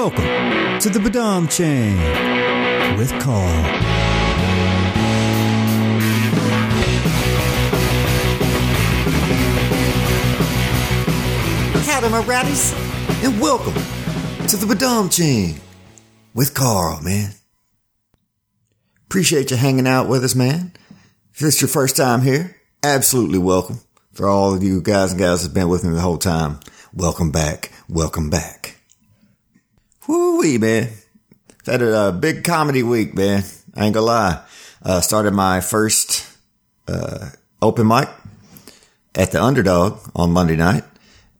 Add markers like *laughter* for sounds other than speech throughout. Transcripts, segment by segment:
welcome to the Badam Chain with Carl. Howdy, ratties, and welcome to the Badam Chain with Carl, man. Appreciate you hanging out with us, man. If it's your first time here, absolutely welcome. For all of you guys and gals that's been with me the whole time, welcome back, welcome back. Woo-wee, man. Had a uh, big comedy week, man. I ain't gonna lie. Uh, started my first uh, open mic at the Underdog on Monday night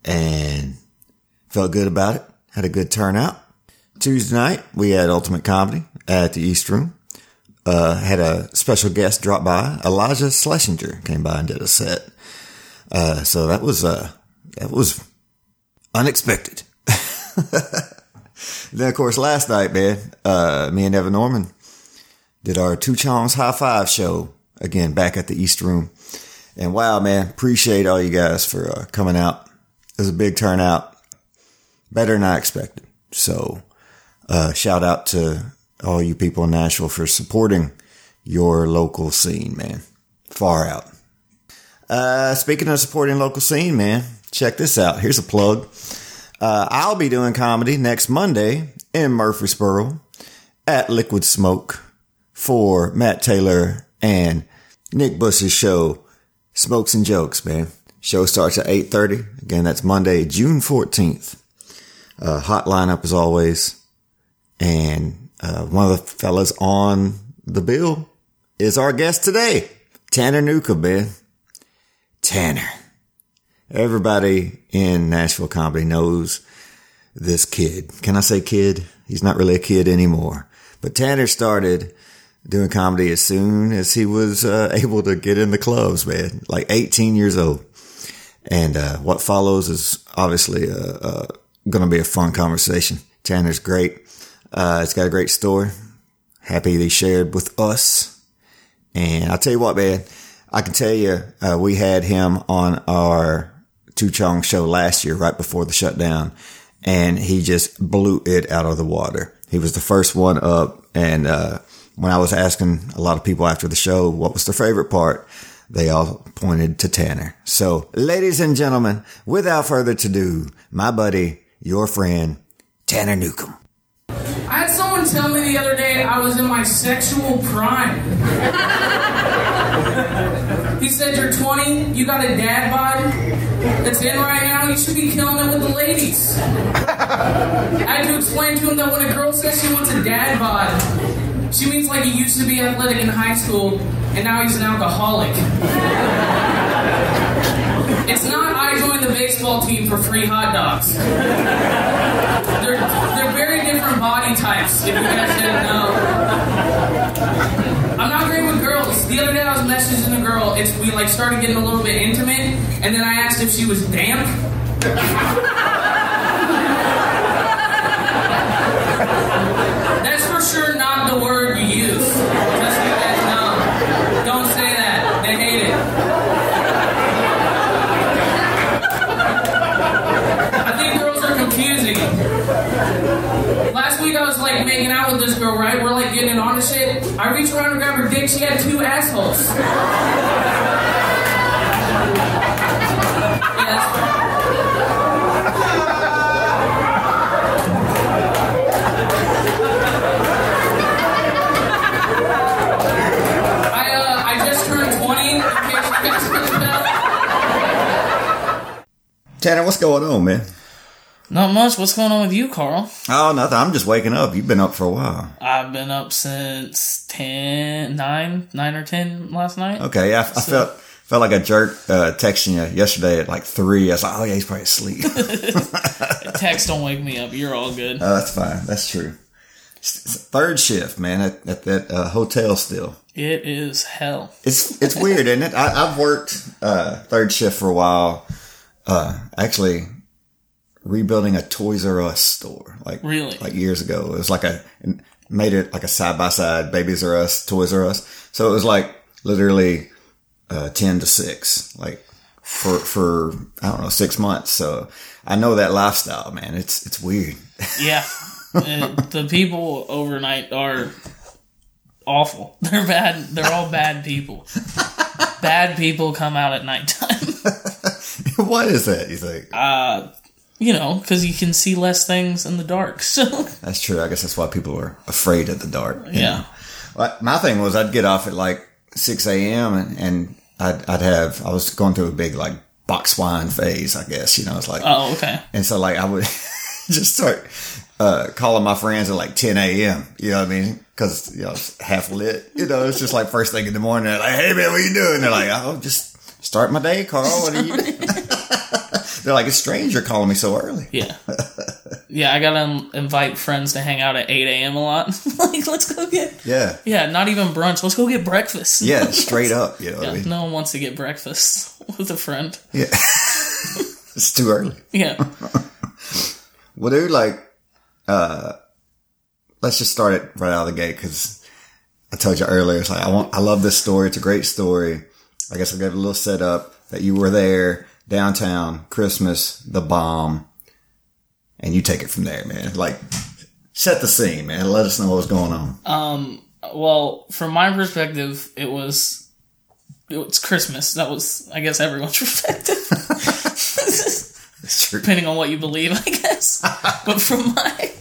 and felt good about it. Had a good turnout. Tuesday night, we had Ultimate Comedy at the East Room. Uh, had a special guest drop by. Elijah Schlesinger came by and did a set. Uh, so that was, uh, that was unexpected. *laughs* then of course last night, man, uh, me and Evan Norman did our Two Chongs High Five show again back at the East Room. And wow, man, appreciate all you guys for uh, coming out. It was a big turnout, better than I expected. So, uh, shout out to all you people in Nashville for supporting your local scene, man. Far out. Uh, speaking of supporting local scene, man, check this out. Here's a plug. Uh, I'll be doing comedy next Monday in Murfreesboro at Liquid Smoke for Matt Taylor and Nick Bush's show, Smokes and Jokes, man. Show starts at 8.30. Again, that's Monday, June 14th. Uh, hot lineup as always. And, uh, one of the fellas on the bill is our guest today, Tanner Newcomb, man. Tanner. Everybody in Nashville comedy knows this kid. Can I say kid? He's not really a kid anymore. But Tanner started doing comedy as soon as he was uh, *laughs* able to get in the clubs, man. Like 18 years old. And uh, what follows is obviously uh, uh going to be a fun conversation. Tanner's great. Uh, it's got a great story. Happy they shared with us. And I'll tell you what, man, I can tell you, uh, we had him on our Two Chong show last year, right before the shutdown, and he just blew it out of the water. He was the first one up. And, uh, when I was asking a lot of people after the show what was their favorite part, they all pointed to Tanner. So, ladies and gentlemen, without further ado, my buddy, your friend, Tanner Newcomb. I had someone tell me the other day I was in my sexual prime. *laughs* he said, You're 20, you got a dad bod that's in right now, you should be killing it with the ladies. I had to explain to him that when a girl says she wants a dad bod, she means like he used to be athletic in high school and now he's an alcoholic. It's not I joined the baseball team for free hot dogs. They're, they're very different body types, if you guys didn't know. I'm not great with girls. The other day I was messaging a girl. It's we like started getting a little bit intimate, and then I asked if she was damp. *laughs* That's for sure not the word you use. Just so you guys know. Don't say that. They hate it. I think girls are confusing. Last week I was like making out with this girl, right? We're like getting on to shit. I reach around and grab her dick. She had two assholes. *laughs* I, uh, just turned 20, in case you guys couldn't tell. Tanner, what's going on, man? Not much. What's going on with you, Carl? Oh, nothing. I'm just waking up. You've been up for a while. I've been up since 10, 9, 9 or 10 last night. Okay, I, I felt felt like a jerk uh, texting you yesterday at like three. I was like, oh yeah, he's probably asleep. *laughs* *laughs* Text don't wake me up. You're all good. Oh, that's fine. That's true. Third shift, man, at, at that uh, hotel still. It is hell. It's it's weird, isn't it? I, I've worked uh, third shift for a while. Uh, actually, rebuilding a Toys R Us store, like Really? like years ago. It was like a made it like a side by side Babies R Us, Toys R Us. So it was like literally uh, ten to six, like for for I don't know six months. So I know that lifestyle, man. It's it's weird. *laughs* Yeah. Uh, the people overnight are awful. *laughs* They're bad. They're all bad people. bad people come out at nighttime. *laughs* Why is that? You think? Uh, you know, because you can see less things in the dark. *laughs* So That's true. I guess that's why people are afraid of the dark. yeah? Well, my thing was I'd get off at like 6 a.m. and, and I'd, I'd have, I was going through a big like box wine phase, I guess, you know, it's like, oh okay, and so like I would *laughs* just start, uh, calling my friends at like 10 a.m. You know what I mean? Cause, you know, it's half lit, you know, it's just like first thing in the morning. They're like, Hey man, what you doing? They're like, Oh, just start my day, Carl. What are you? They're like, a stranger calling me so early. yeah, *laughs* yeah. I gotta um, invite friends to hang out at eight a.m. a lot. *laughs* like, let's go get Yeah. yeah, not even brunch. Let's go get breakfast. Yeah. *laughs* Straight up. You know what I Yeah, mean? no one wants to get breakfast with a friend. Yeah. it's too early. Yeah. Well, dude, like, uh, let's just start it right out of the gate because I told you earlier, it's like, I want, I love this story. It's a great story. I guess I'll give a little setup that you were there downtown, Christmas, the bomb, and you take it from there, man. Like, set the scene, man. Let us know what was going on. Um. Well, from my perspective, it was it's Christmas. That was, I guess, everyone's *laughs* perspective. True. depending on what you believe, I guess. but from my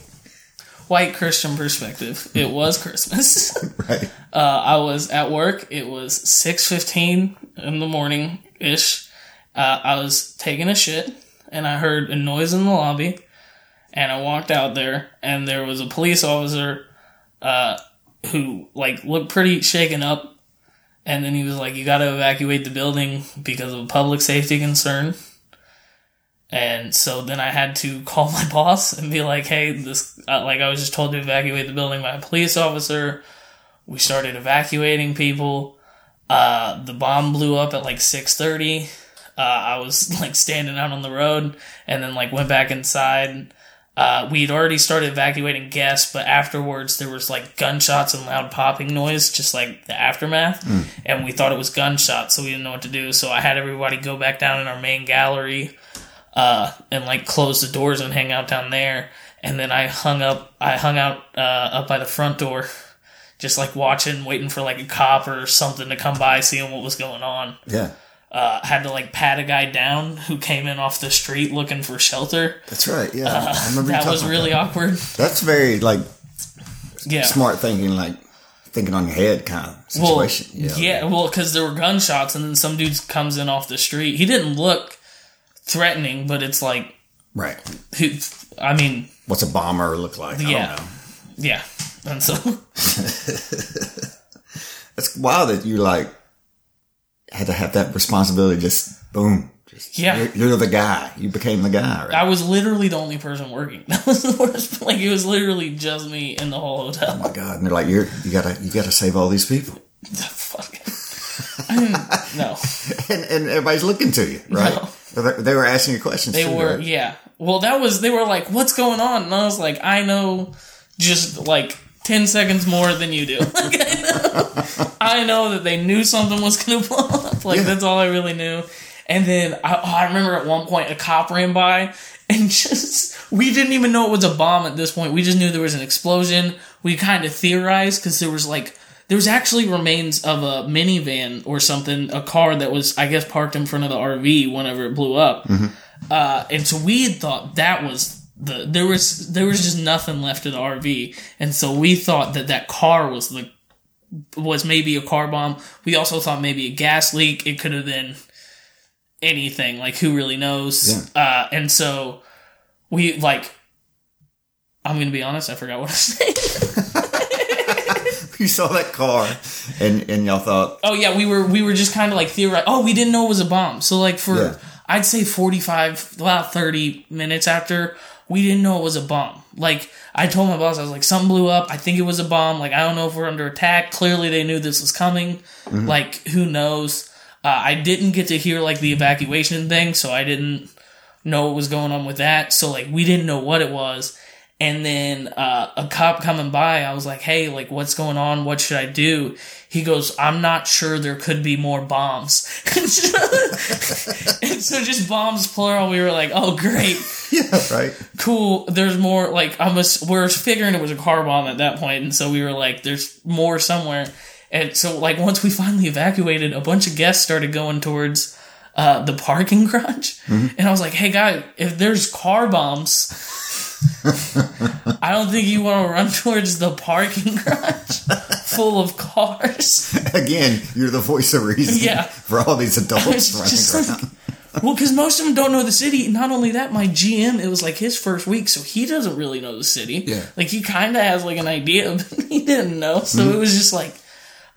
white Christian perspective, it was Christmas. *laughs* Right. Uh, I was at work. It was six fifteen in the morning ish. Uh, I was taking a shit, and I heard a noise in the lobby, and I walked out there, and there was a police officer, uh, who like looked pretty shaken up, and then he was like, "You got to evacuate the building because of a public safety concern." And so then I had to *laughs* call my boss and be like, "Hey, this uh, like I was just told to evacuate the building by a police officer." We started evacuating people. Uh, the bomb blew up at like six thirty. Uh, I was *laughs* like standing out on the road, and then like went back inside. Uh, we'd already started evacuating guests, but afterwards there was like gunshots and loud popping noise, just like the aftermath. And we thought it was gunshots, so we didn't know what to do. So I had everybody go back down in our main gallery uh, and like close the doors and hang out down there. And then I hung up, I hung out uh, up by the front door, just like watching, waiting for like a cop or something to come by, seeing what was going on. Yeah. Uh, had to like pat a guy down who came in off the street looking for shelter. That's right. Yeah. I remember That was really that. awkward. That's very, like, Yeah. smart thinking, like, thinking on your head kind of Well, situation. yeah, well, because there were gunshots, and then some dude comes in off the street. He didn't look threatening, but it's like, Right. who? I mean, What's a bomber look like? I Yeah. don't know. yeah, and so *laughs* It's wild that you like had to have that responsibility. Just boom. Just, Yeah. you're, you're the guy. You became the guy. Right? I was literally the only person working. *laughs* That was the worst. Like it was literally just me in the whole hotel. oh my god! And they're like, you're you gotta you gotta save all these people, Fuck. No, *laughs* and, and everybody's looking to you, right? They, they were asking you questions. they too, were. right? Yeah. Well, that was. They were like, "What's going on?" And I was like, "I know, just like." 10 seconds more than you do. Like, I, know, I know that they knew something was going to blow up. Like, Yeah. that's all I really knew. And then I, oh, I remember at one point a cop ran by and *laughs* just, we didn't even know it was a bomb at this point. We just knew there was an explosion. We kind of theorized because there was like, there was actually remains of a minivan or something, a car that was, I guess, parked in front of the RV whenever it blew up. Uh, and so we had thought that was the there was there was just nothing left of the RV, and so we thought that that car was the was maybe a car bomb. We also thought maybe a gas leak. It could have been anything. Like who really knows? Uh, and so we like. I'm gonna be honest. I forgot what I said. *laughs* You saw that car, and and y'all thought, Oh yeah, we were we were just kind of like theorizing. Oh, we didn't know it was a bomb. So like for Yeah. I'd say forty five, about thirty minutes after, we didn't know it was a bomb. Like I told my boss, I was like, something blew up. I think it was a bomb. Like I don't know if we're under attack. Clearly, they knew this was coming. Like who knows? Uh, I didn't get to hear like the evacuation thing, so I didn't know what was going on with that. So like we didn't know what it was. And then uh, a cop coming by, I was like, "Hey, like, what's going on? What should I do?" He goes, "I'm not sure. There could be more bombs." *laughs* *laughs* and so just bombs plural. We were like, "Oh, great!" *laughs* yeah, right. cool. There's more. Like I'm was, we are figuring it was a car bomb at that point, and so we were like, "There's more somewhere." And so, like, once we finally evacuated, a bunch of guests started going towards uh, the parking garage, and I was like, "Hey, guy, if there's car bombs." I don't think you want to run towards the parking garage full of cars. *laughs* Again, you're the voice of reason Yeah. for all these adults *laughs* running around. like, well, because most of them don't know the city. Not only that, my GM, it was like his first week, so he doesn't really know the city. Yeah. Like he kind of has like an idea, *laughs* but he didn't know. So Mm-hmm. it was just like,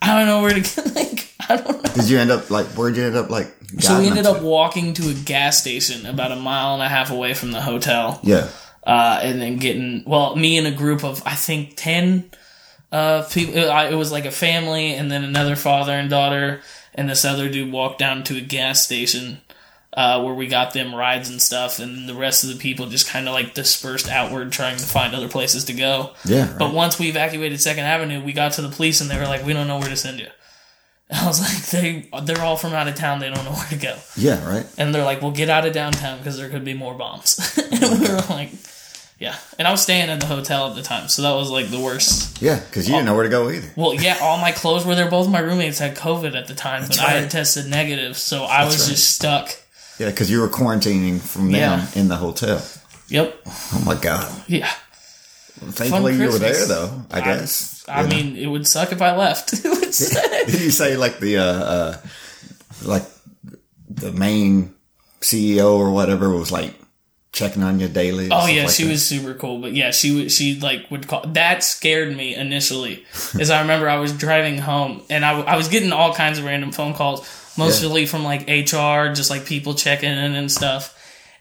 I don't know where to get. Like I don't know. Did you end up like? Where'd you end up like? So we ended up to? walking to a gas station about a mile and a half away from the hotel. Yeah. uh, and then getting well, me and a group of I think ten uh, people. It, I- it was like a family, and then another father and daughter, and this other dude walked down to a gas station uh, where we got them rides and stuff, and the rest of the people just kind of like dispersed outward, trying to find other places to go. Yeah. Right. But once we evacuated Second Avenue, we got to the police, and they were like, "We don't know where to send you." And *laughs* I was like, "They they're all from out of town. They don't know where to go." yeah. Right. And they're like, "Well, get out of downtown because there could be more bombs." *laughs* and we were like, "Yeah." And I was staying at the hotel at the time, so that was like the worst. Yeah, because you didn't know where to go either. Well, yeah, all my clothes were there. Both my roommates had COVID at the time, but I had tested negative, so I was right. just stuck. Yeah, because you were quarantining from them Yeah. in the hotel. Yep. Oh my god! Yeah. Thankfully, you were there though. I guess. I know? mean, it would suck if I left. *laughs* *laughs* did you say like the uh, uh like the main CEO or whatever was like checking on you daily? Oh yeah, like she that? was super cool. But yeah, she would she like would call. That scared me initially, as I remember I was driving home and I, I was getting all kinds of random phone calls, mostly from like HR, just like people checking in and stuff.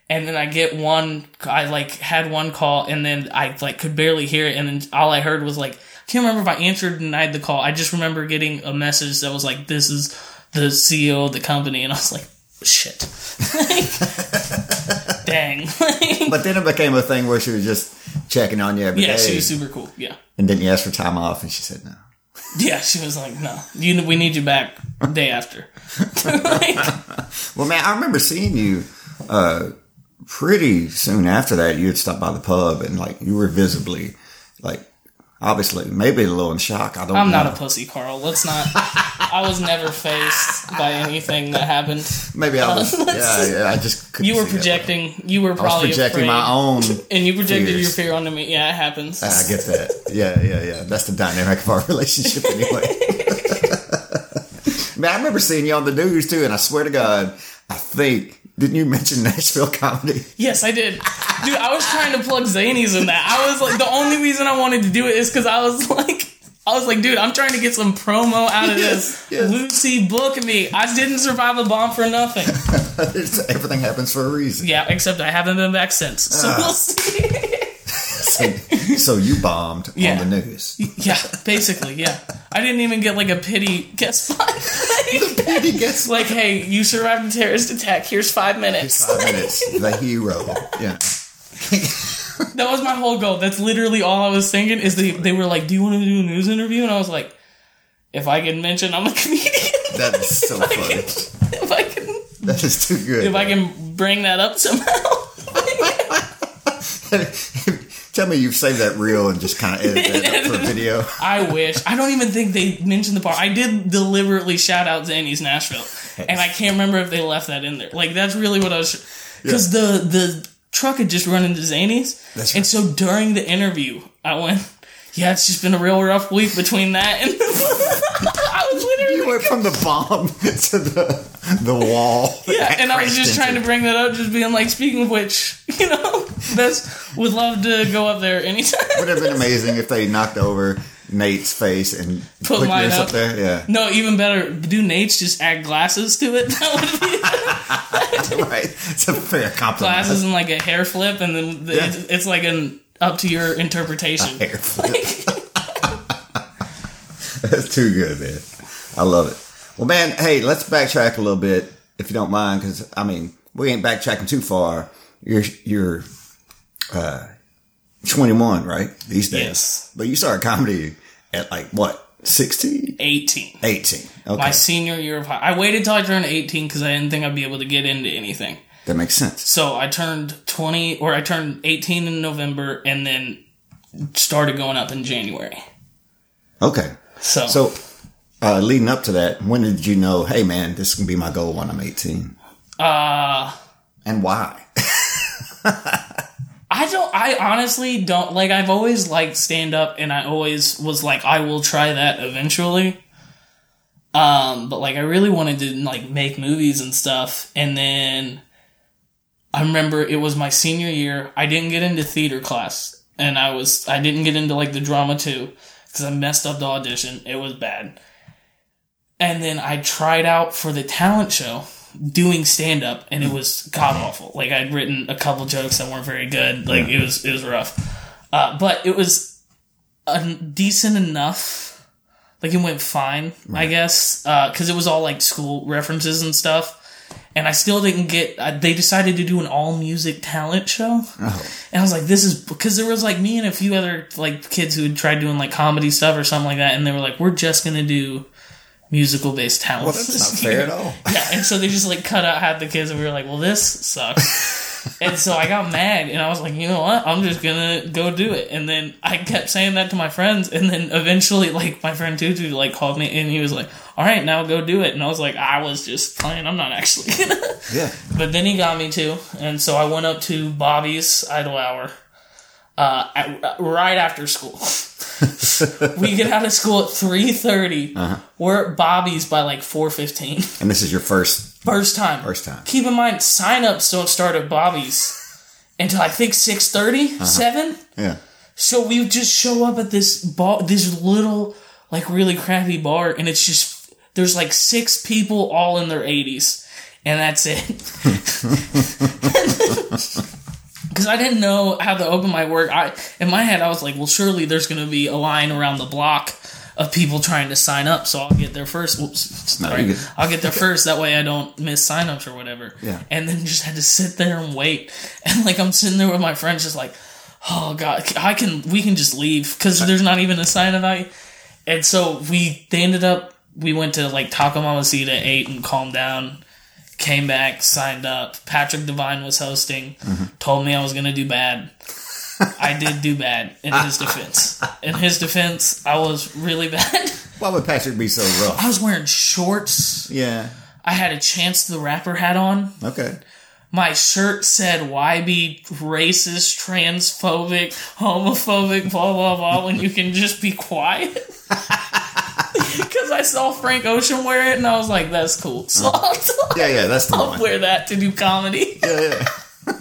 And then I get one, I like had one call, and then I like could barely hear it, and then all I heard was like, I can't remember if I answered or denied the call. I just remember getting a message that was like, "This is the CEO of the company," and I was like, "Shit." *laughs* Dang. *laughs* But then it became a thing where she was just checking on you every day, Yeah, she was super cool. Yeah. and then you asked for time off, and she said no. *laughs* Yeah, she was like, no, you, we need you back day after. *laughs* Like, Well, man, I remember seeing you uh, pretty soon after that. You had stopped by the pub, and like you were visibly, like, obviously, maybe a little in shock. I don't. I'm know. not a pussy, Carl. Let's not. I was never faced by anything that happened. Maybe I uh, was. *laughs* yeah, yeah, I just. couldn't You were that. projecting. You were I was probably projecting my own. *laughs* and you projected fears. your fear onto me. Yeah, it happens. I get that. Yeah, yeah, yeah. That's the dynamic of our *laughs* relationship anyway. Man, I remember seeing you on the news too, and I swear to God, I think didn't you mention Nashville comedy? Yes, I did. Dude, I was trying to plug Zanies in that. I was like, the only reason I wanted to do it is because I was like, I was like, dude, I'm trying to get some promo out of this. Yes, yes. Lucy, book me. I didn't survive a bomb for nothing. *laughs* Everything happens for a reason. Yeah, except I haven't been back since. So Ah. we'll see. *laughs* So, so you bombed Yeah. on the news. *laughs* yeah, basically, yeah. I didn't even get like a pity guess spot. He gets like, hey, you survived a terrorist attack. Here's five minutes. five minutes. The hero. Yeah. *laughs* That was my whole goal. That's literally all I was thinking. Is they they were like, "Do you want to do a news interview?" And I was like, "If I can mention I'm a comedian, *laughs* That is so funny. can, if I can, That is too good. if I can bring that up somehow." Tell me you've saved that reel and just kind of edited that up for a video. *laughs* I wish. I don't even think they mentioned the part. I did deliberately shout out Zanies Nashville, and I can't remember if they left that in there. Like that's really what I was. Because the the truck had just run into Zanies, That's and so during the interview, I went, "Yeah, it's just been a real rough week between that and." *laughs* *laughs* I was literally. You went from the bomb *laughs* to the the wall. yeah, and I was just trying to bring that up, just being like, speaking of which, *laughs* you know, that's would love to go up there anytime. Would have been amazing if they knocked over Nate's face and Put put, mine up. up. there. Yeah, No, even better. Do Nate's just add glasses to it? *laughs* That would be right. It's a fair compliment. glasses and like a hair flip, and then the, Yeah. it's, it's like an up to your interpretation. Hair flip. That's too good, man. I love it. Well, man, hey, let's backtrack a little bit if you don't mind, because I mean, we ain't backtracking too far. You're you're uh, 21, right? These days. Yes. But you started comedy at like what, 16? 18. 18. Okay. My senior year of high. I waited till I turned 18 because I didn't think I'd be able to get into anything. That makes sense. So I turned 20 or I turned 18 in November and then started going up in January. Okay. So, So, uh, leading up to that, when did you know, hey man, this can be my goal when I'm 18, uh and why? *laughs* I don't I honestly don't like I've always liked stand up and I always was like I will try that eventually. Um but like I really wanted to like make movies and stuff and then I remember it was my senior year. I didn't get into theater class and I was I didn't get into like the drama too cuz I messed up the audition. It was bad. And then I tried out for the talent show doing stand up and it was god awful. Like I'd written a couple jokes that weren't very good. Like it was it was rough. Uh, but it was decent enough. Like it went fine, I guess, because it was all like school references and stuff. And I still didn't get. Uh, they decided to do an all music talent show, Oh, and I was like, "This is because there was like me and a few other like kids who had tried doing like comedy stuff or something like that, and they were like, "We're just gonna do musical based talent." well, that's not *laughs* fair at all. Yeah, and so they just like cut out half the kids, and we were like, "Well, this sucks." *laughs* and so I got mad, and I was like, "You know what? I'm just gonna go do it." And then I kept saying that to my friends, and then eventually, like my friend Tutu like called me, and he was like, "All right, now go do it." And I was like, "I was just playing. I'm not actually gonna." *laughs* Yeah. But then he got me to, and so I went up to Bobby's Idle Hour uh, at, right after school. We get out of school at three uh-huh. We're at Bobby's by like four fifteen. And this is your first. First time. First time. Keep in mind, sign-ups don't start at Bobby's until I think 6.30, uh-huh. 7. Yeah. So we just show up at this bar, this little, like really crappy bar, and it's just there's like six people all in their 80s, and that's it. *laughs* *laughs* Because I didn't know how the open mic work. I in my head I was like, well, surely there's going to be a line around the block of people trying to sign up, so I'll get there first. Whoops, No, sorry. I'll get there first. That way I don't miss signups or whatever. Yeah. And then just had to sit there and wait, *laughs* and like I'm sitting there with my friends, just like oh god i can we can just leave because there's not even a sign about I. and so we they ended up we went to like taco mamacita ate and calmed down came back signed up patrick devine was hosting told me i was gonna do bad i did do bad in his defense in his defense i was really bad *laughs* Why would Patrick be so rough? i was wearing shorts Yeah. i had a chance the rapper hat on Okay. my shirt said why be racist, transphobic, homophobic, blah blah blah when you can just be quiet. *laughs* Because I saw Frank Ocean wear it and I was like, that's cool. *laughs* So I'll, Yeah, yeah, that's the I'll one. wear that to do comedy. Yeah, yeah. *laughs*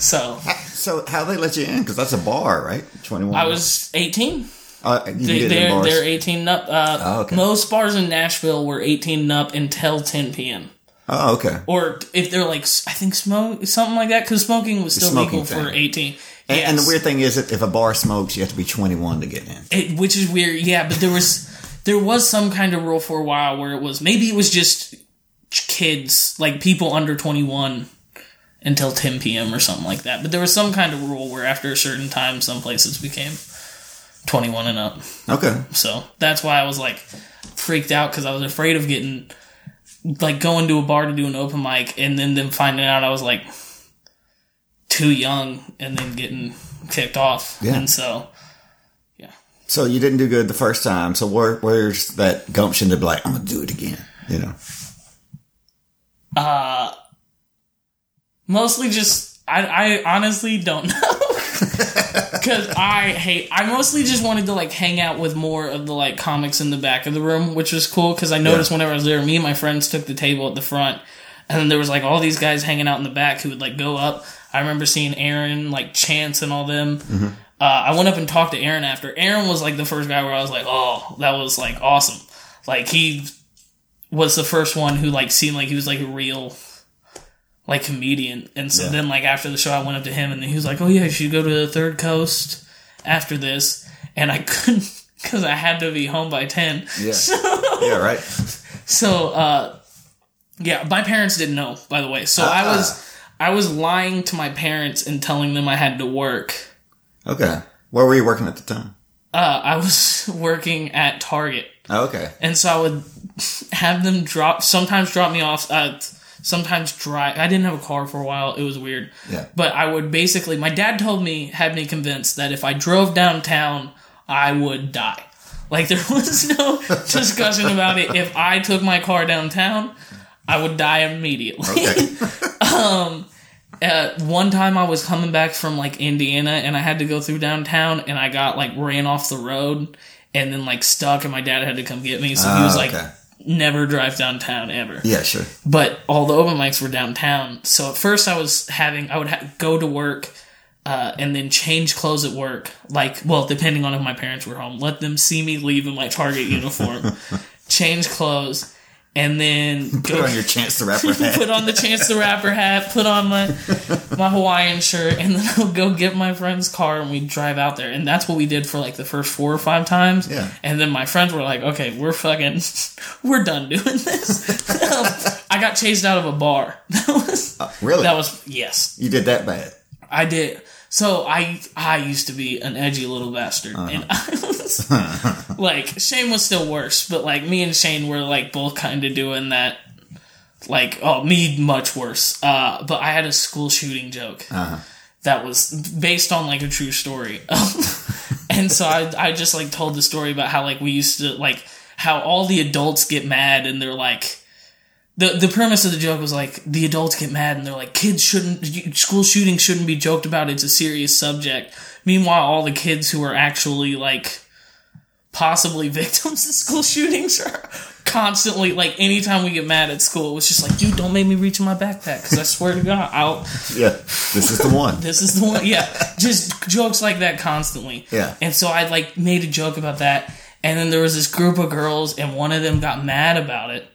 So So how they let you in? Because that's a bar, right? Twenty one. I was 18. Uh, They, in they're, they're 18 and up. Uh, Oh, okay. Most bars in Nashville were 18 and up until 10 p.m. Oh, okay. Or if they're like, I think smoke, something like that, because smoking was still smoking legal for 18. And, and the weird thing is that if a bar smokes, you have to be twenty one to get in. it, which is weird. Yeah, but there was there was some kind of rule for a while where it was maybe it was just kids like people under 21 until 10 p.m. or something like that. But there was some kind of rule where after a certain time, some places became 21 and up. Okay. So that's why I was like freaked out because I was afraid of getting like going to a bar to do an open mic and then them finding out I was like too young and then getting kicked off. Yeah. And so yeah. So you didn't do good the first time. So where, where's that gumption to be like, I'm gonna do it again? You know. Uh, mostly just I I honestly don't know *laughs* because I hate. I mostly just wanted to like hang out with more of the like comics in the back of the room, which was cool because I noticed Yeah. whenever I was there, me and my friends took the table at the front, and then there was like all these guys hanging out in the back who would like go up. I remember seeing Aaron, like Chance, and all them. Uh, I went up and talked to Aaron after. Aaron was like the first guy where I was like, oh, that was like awesome. Like he was the first one who like seemed like he was like a real like comedian. And so Yeah. then like after the show I went up to him and he was like, "Oh yeah, you should go to the Third Coast after this." And I *laughs* couldn't cuz I had to be home by 10. Yeah. *laughs* So, Yeah. Right. *laughs* so uh yeah, my parents didn't know, by the way. So I Ah. was I was lying to my parents and telling them I had to work. Okay. Where were you working at the time? Uh I was *laughs* working at Target. Oh, okay. and so I would have them drop sometimes drop me off at sometimes drive. I didn't have a car for a while. It was weird. Yeah. But I would basically, my dad told me, had me convinced that if I drove downtown, I would die. Like *laughs* there was no discussion about it. If I took my car downtown, I would die immediately. Okay. *laughs* um, uh, one time I was coming back from like Indiana and I had to go through downtown and I got like ran off the road and then like stuck and my dad had to come get me. So he Ah, was like, okay. never drive downtown ever. yeah, sure. But all the open mics were downtown. So at first I was having, I would ha- go to work uh, and then change clothes at work. Like, well, depending on if my parents were home, let them see me leave in my Target uniform, *laughs* change clothes, and then *laughs* Put go on your Chance the Rapper *laughs* hat. put on the Chance the Rapper hat, put on my my Hawaiian shirt, and then *laughs* I'll go get my friend's car and we drive out there. And that's what we did for like the first four or five times. Yeah. And then my friends were like, okay, we're fucking, we're done doing this. Um, I got chased out of a bar. That was, really? that was, yes, you did that bad. I did. So I I used to be an edgy little bastard, and I was *laughs* like Shane was still worse, but like me and Shane were like both kind of doing that. Like oh, me much worse. Uh, but I had a school shooting joke that was based on like a true story, *laughs* and so I I just like told the story about how like we used to like how all the adults get mad and they're like the the premise of the joke was like the adults get mad and they're like kids shouldn't school shootings shouldn't be joked about it's a serious subject meanwhile all the kids who are actually like possibly *laughs* victims of school shootings are constantly like anytime we get mad at school it's just like dude don't make me reach in my backpack because i swear to god i'll *laughs* Yeah, this is the one. this is the one yeah just jokes like that constantly Yeah. and so i like made a joke about that and then there was this group of girls and one of them got mad about it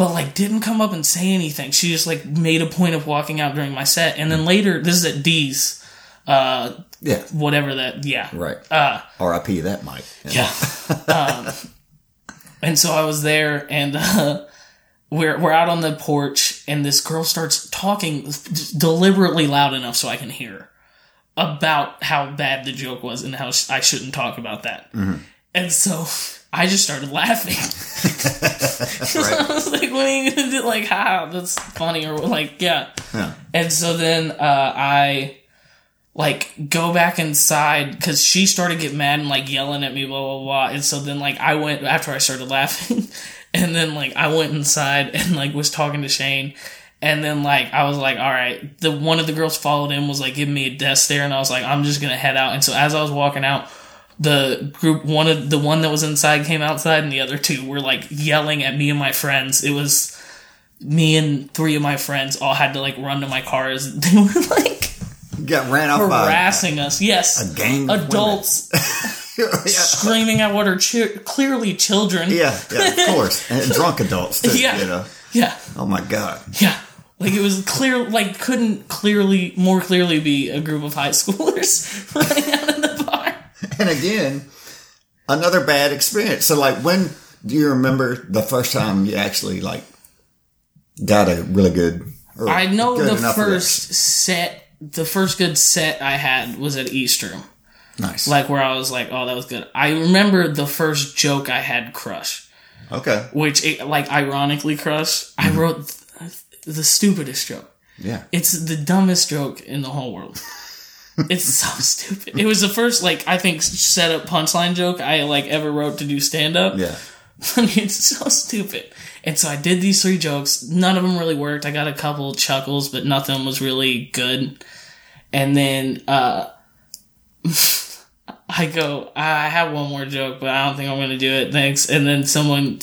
but like didn't come up and say anything she just like made a point of walking out during my set and then later this is at d's uh Yeah, whatever that yeah right. uh R.I.P. That Mike. yeah. *laughs* um, and so I was there, and uh, we're we're out on the porch, and this girl starts talking deliberately loud enough so I can hear her about how bad the joke was and how sh- I shouldn't talk about that. And so I just started laughing. *laughs* *laughs* I was like, "What are you gonna do?" Like, "Ha, that's funny," or like, "Yeah." Yeah. And so then uh, I like go back inside because she started getting mad and like yelling at me, blah blah blah. And so then like I went after I started laughing, *laughs* and then like I went inside and like was talking to Shane. And then like I was like, all right. The one of the girls followed him was like giving me a death stare, and I was like, I'm just gonna head out. And so as I was walking out, the group one of the one that was inside came outside, and the other two were like yelling at me and my friends. It was me and three of my friends all had to like run to my cars. *laughs* They were like got ran off by harassing us. Yes, a gang of adults *laughs* screaming at what are chi- clearly children. yeah, yeah, of course, and drunk adults too. Yeah. You know. yeah, Oh my god. yeah. Like it was clear, like couldn't clearly, more clearly be a group of high schoolers *laughs* running out of the And again, another bad experience. So, like, when do you remember the first time you actually like got a really good? I know good the first set, the first good set I had was at Easter. nice. Like where I was like, oh, that was good. I remember the first joke I had crush. okay, which it, like ironically crush i mm-hmm. wrote th- the stupidest joke yeah, it's the dumbest joke in the whole world it's so *laughs* stupid it was the first like i think set up punchline joke i like ever wrote to do stand up yeah. *laughs* it's so stupid and so i did these three jokes none of them really worked i got a couple chuckles but nothing was really good and then uh *laughs* I go, I have one more joke, but I don't think I'm going to do it. Thanks. And then someone,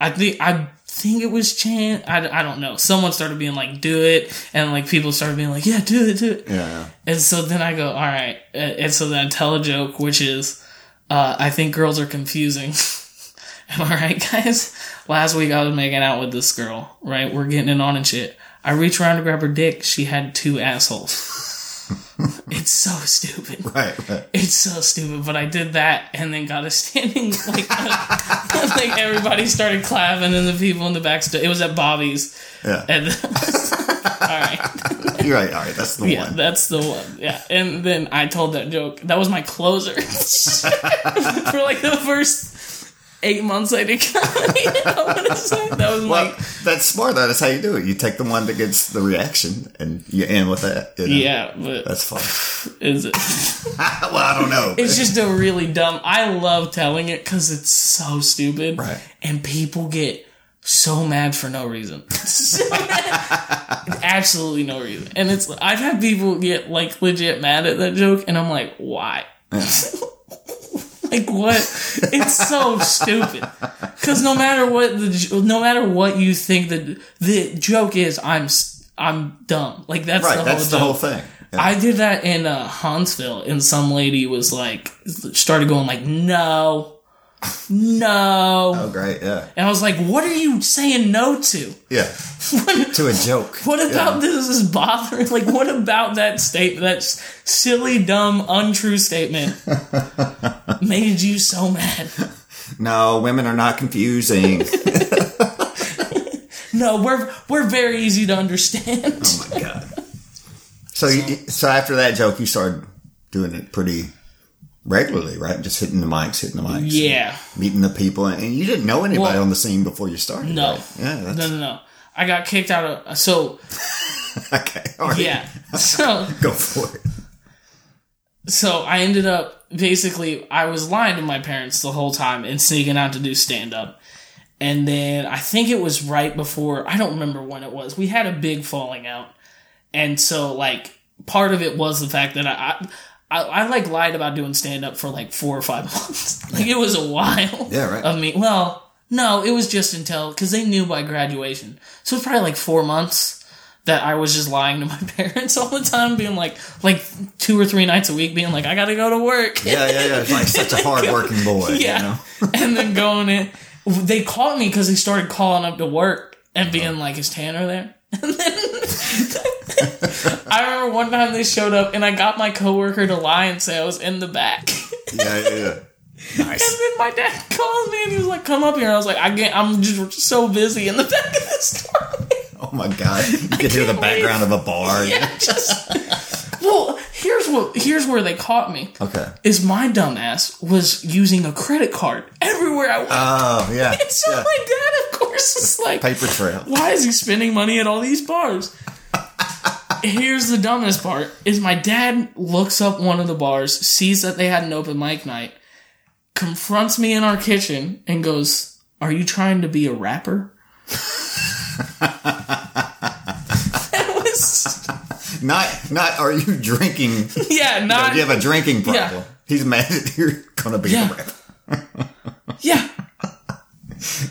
I think, I think it was Chan. I, I don't know. Someone started being like, do it. And like people started being like, yeah, do it, do it. Yeah, And so then I go, all right. And so then I tell a joke, which is, uh, I think girls are confusing. *laughs* Am I guys? Last week I was making out with this girl, right? We're getting it on and shit. I reach around to grab her dick. She had two assholes. *laughs* *laughs* it's so stupid. *laughs* right, right. It's so stupid, but I did that and then got a standing *laughs* like like everybody started clapping and the people in the back stood. It was at Bobby's. Yeah, And all right, you're right. All right, that's the yeah, one. that's the one. Yeah, and then I told that joke. That was my closer for like the first eight months *laughs* I did comedy. I want to say that was Well, like that's smart. though. That's how you do it. You take the one that gets the reaction, and you end with that. you know? yeah, but that's fun. *sighs* is it? *laughs* well, I don't know. It's just a really dumb. I love telling it because it's so stupid, Right. And people get so mad for no reason. So *laughs* mad. Absolutely no reason. And it's I've had people get like legit mad at that joke, and I'm like, why? Like what? It's so stupid. Because no matter what the no matter what you think the the joke is, I'm I'm dumb. Like that's right. the That's whole the joke. whole thing. Yeah. I did that in uh, Huntsville, and some lady was like, started going like, no, no, oh, great. Yeah. and I was like, what are you saying no to? Yeah. *laughs* to a joke. What about this is bothering? Like, what about that statement, that silly, dumb, untrue statement, *laughs* made you so mad? No, women are not confusing. *laughs* No, we're we're very easy to understand. oh my god. So, you, so after that joke, you started doing it pretty regularly, right? Just hitting the mics, hitting the mics. yeah, Meeting the people, and you didn't know anybody Well, on the scene before you started. no, right? Yeah. That's, no, no, no. I got kicked out of uh, so *laughs* Okay. All right. yeah. So *laughs* Go for it. so I ended up basically I was lying to my parents the whole time and sneaking out to do stand up. And then I think it was right before I don't remember when it was. We had a big falling out. And so like part of it was the fact that I I, I like lied about doing stand up for like 4 or 5 *laughs* months. like it was a while. Yeah, right. Of me. Well, no, it was just until cuz they knew by graduation. So it's probably like 4 months that I was just lying to my *laughs* parents all the time, being like, like two or three nights a week, being like, I gotta go to work. Yeah, yeah, yeah. It's like such a *laughs* hard working boy. yeah. You know? and then going in, they caught me because they started calling up to work and being like, "Is Tanner there?" And then I remember one time they showed up and I got my coworker to lie and say I was in the back. *laughs* Yeah, yeah, yeah. And then my dad called me and he was like, "Come up here." And I was like, "I can't. I'm just so busy in the back of the store." *laughs* Oh my god. You could hear the background of a bar. *laughs* yeah, just. Well, here's what. Here's where they caught me. Okay. Is my dumbass was using a credit card everywhere I went. Oh, yeah. and so yeah. my dad, of course, is like, Paper trail. why is he spending money at all these bars? Here's the dumbest part: is my dad looks up one of the bars, sees that they had an open mic night, confronts me in our kitchen, and goes, "Are you trying to be a rapper?" *laughs* that was Not, not, are you drinking? yeah, not you have a drinking problem. Yeah. He's mad that you're going to be Yeah. a rapper. yeah. *laughs*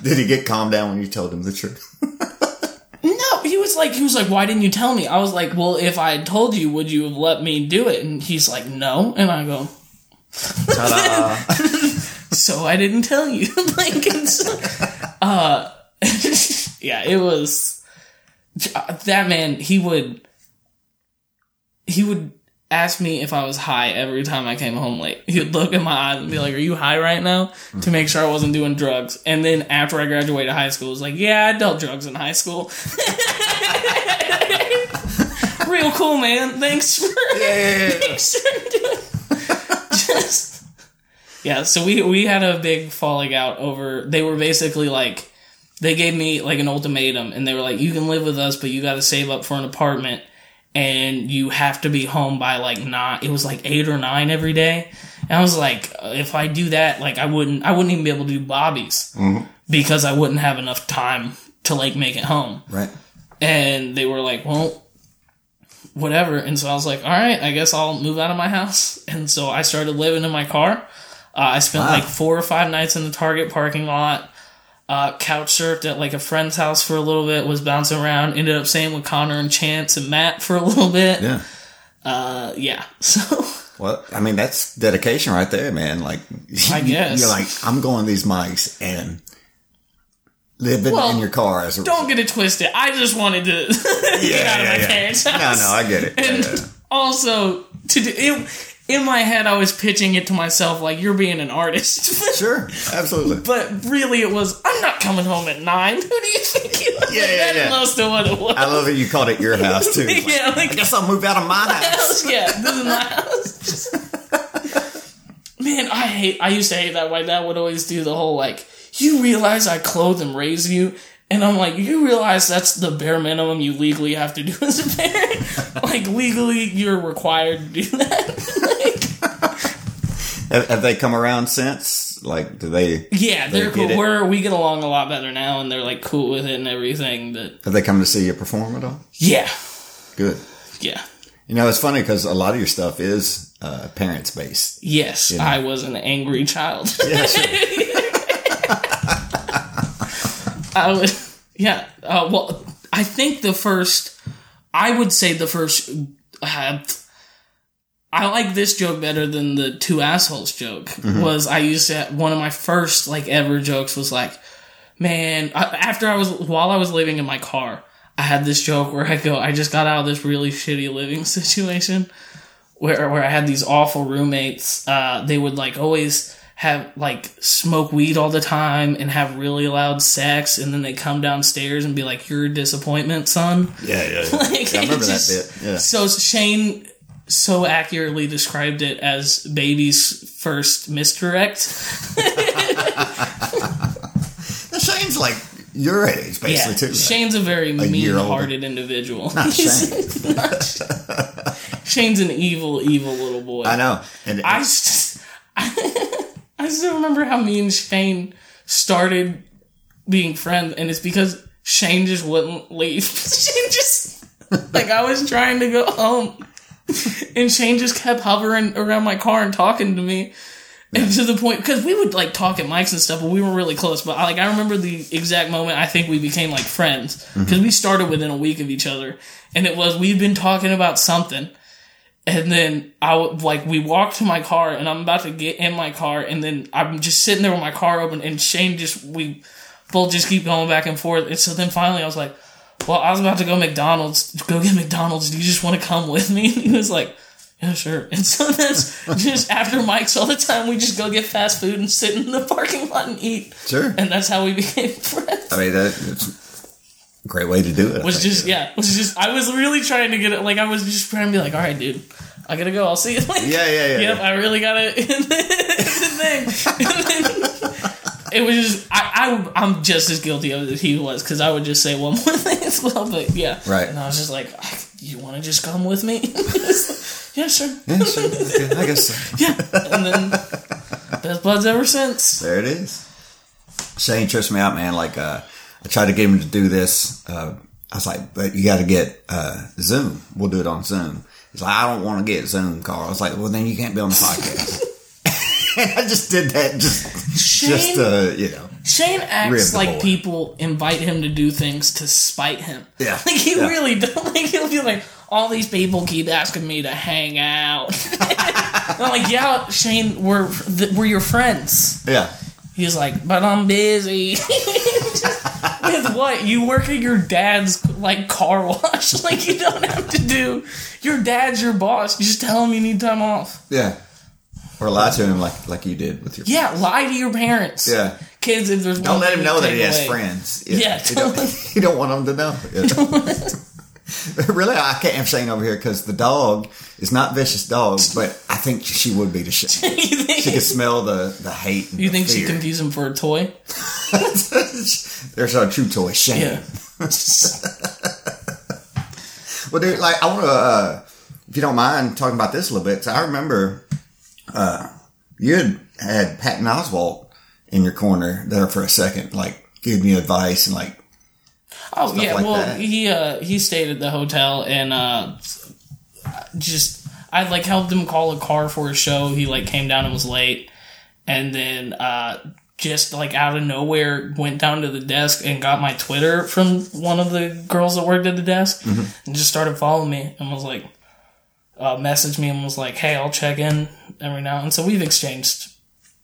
Did he get calmed down when you told him the truth? *laughs* No, he was like, he was like, why didn't you tell me? I was like, well, if I had told you, would you have let me do it? And he's like, no. And I go, *laughs* so I didn't tell you. *laughs* like, it's, uh, *laughs* yeah, it was that man. He would, he would ask me if I was high every time I came home late. He would look in my eyes and be like, "Are you high right now?" To make sure I wasn't doing drugs. And then after I graduated high school, it was like, "Yeah, I dealt drugs in high school." *laughs* Real cool, man. Thanks for *laughs* thanks for doing. Just yeah. So we we had a big falling out over. They were basically like they gave me like an ultimatum, and they were like, "You can live with us, but you got to save up for an apartment." And you have to be home by like nine. It was like eight or nine every day. And I was like, if I do that, like I wouldn't, I wouldn't even be able to do Bobby's because I wouldn't have enough time to like make it home. right. And they were like, well, whatever. And so I was like, all right, I guess I'll move out of my house. And so I started living in my car. Uh, I spent Wow. like four or five nights in the Target parking lot. Uh, couch surfed at like a friend's house for a little bit, was bouncing around, ended up staying with Connor and Chance and Matt for a *laughs* little bit. Yeah. Uh, yeah. *laughs* So Well, I mean, that's dedication right there, man. Like, I guess. You're like, I'm going these mics and living Well, in your car as a don't get it twisted. I just wanted to *laughs* get out of my parents' No, house. no, I get it. and Yeah, yeah. also to do it in my head, I was pitching it to myself like you're being an artist. *laughs* Sure, absolutely. *laughs* But really, it was I'm not coming home at nine. Who do you think you are? *laughs* Yeah, yeah, yeah. most of what it was. I love that you called it your house too. Like, Yeah, like- I guess I'll move out of my house. yeah, this is my house. Man, I hate. I used to hate that. My dad would always do the whole like, "You realize I clothe and raise you." And I'm like, you realize that's the bare minimum you legally have to do as a parent? *laughs* like, legally, you're required to do that. *laughs* Have, have they come around since? Like, do they? yeah, They they're cool. We're, we get along a lot better now, and they're like cool with it and everything. But Have they come to see you perform at all? yeah, Good. yeah. You know, it's funny because a lot of your stuff is uh, parents based. Yes, know. I was an angry child. *laughs* I would, *laughs* yeah. Uh, well, I think the first, I would say the first, uh, I like this joke better than the two assholes joke. Was I used to one of my first like ever jokes was like, man, I, after I was while I was living in my car, I had this joke where I go, I just got out of this really shitty living *laughs* situation where where I had these awful roommates. Uh, they would like always have like smoke weed all the time and have really loud sex, and then they come downstairs and be like, "You're a disappointment, son." yeah, yeah. yeah. Like, *laughs* Yeah, I remember just- that bit. Yeah. So Shane so accurately described it as baby's first misdirect. *laughs* Shane's like your age, basically, Yeah, too. Shane's a very older. mean-hearted individual. *laughs* Not Shane. Shane's an evil, evil little boy. I know. And I just, I, still remember how me and Shane started being friends, and it's because Shane just wouldn't leave. *laughs* Shane just like I was trying to go home, and Shane just kept hovering around my car and talking to me. And to the point, because we would like talk at mics and stuff, but we were really close. But like, I remember the exact moment I think we became like friends because we started within a week of each other, and it was we've been talking about something, and then I like we walked to my car, and I'm about to get in my car, and then I'm just sitting there with my car open, and Shane just we both just keep going back and forth, and so then finally I was like, "Well, I was about to go McDonald's, go get McDonald's. Do you just want to come with me?" *laughs* And he was like. Yeah, sure. *laughs* And so that's *laughs* just after mics all the time. We just go get fast food and sit in the parking lot and eat, sure. and that's how we became friends. I mean, that, great way to do it. Was just yeah, was just I was really trying to get it. Like I was just trying to be like, all right, dude, I gotta go. I'll see you *laughs* later. Yeah, yeah, yeah. Yep, yeah. I really gotta. *laughs* the thing. And then *laughs* it was just I, I I'm just as guilty of it as he was because I would just say one more thing as well. But yeah, Right. And I was just like, you want to just come with me? yeah, sure. Yeah, sure. Okay, I guess so. Yeah, and then best buds ever since. There it is. Shane trips me out, man. Like, uh, I tried to get him to do this. Uh, I was like, but you got to get uh, Zoom. We'll do it on Zoom. He's like, I don't want to get Zoom, Carl. I was like, well, then you can't be on the podcast. *laughs* *laughs* I just did that just, just Shane- uh, you know. Shane acts like boy. people invite him to do things to spite him. Yeah. *laughs* Like he Yeah. really does. Like he'll be like, all these people keep asking me to hang out. I'm like, yeah, Shane, we're we're your friends. Yeah. He's like, but I'm busy. With what? You work at your dad's like car wash. *laughs* Like you don't have to do. Your dad's your boss. You just tell him you need time off. Yeah. Or lie to him like like you did with your. Yeah, lie to your parents. Yeah. kids. If there's Don't let him know that he has away- friends. Yeah, *laughs* you don't, you don't want him to know. *laughs* *laughs* really, I can't have Shane over here because the dog is not vicious dog, but I think she would be to Shane. *laughs* She could smell the the hate. And you the think she fear. confused him for a toy? *laughs* There's our true toy, Shane. Yeah. Well, dude, like I want to, uh, if you don't mind talking about this a little bit, 'cause I remember uh, you had had Patton Oswalt in your corner there for a second, like giving you advice and like Oh yeah, like well that. he uh he stayed at the hotel and uh just I like helped him call a car for a show. He like came down and was late and then uh just like out of nowhere went down to the desk and got my Twitter from one of the girls that worked at the desk Mm-hmm. and just started following me and was like uh messaged me and was like, Hey, I'll check in every now and so we've exchanged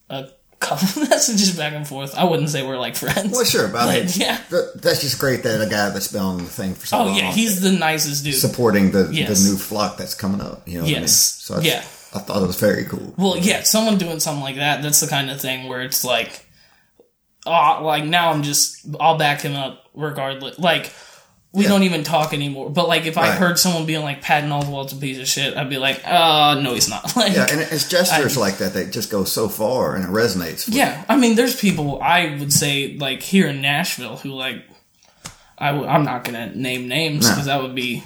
a couple *laughs* messages back and forth. I wouldn't say we're like friends. Well, sure, but I mean, yeah. that- that's just great that a guy that's been on the thing for so Oh long. yeah, he's the nicest dude. supporting the, Yes. the new flock that's coming up. You know, what I mean? Yes. So I, Yeah. I thought it was very cool. Well, yeah, someone doing something like that, that's the kind of thing where it's like, oh, like now I'm just, I'll back him up regardless. Like, we Yeah. don't even talk anymore. But like, if I heard someone being like, Patton Oswalt's a piece of shit, I'd be like, uh, no, he's not. *laughs* Like, Yeah, and it's gestures like that that just go so far and it resonates. Yeah, I mean, there's people I would say like here in Nashville who like I w- I'm not gonna name names because that would be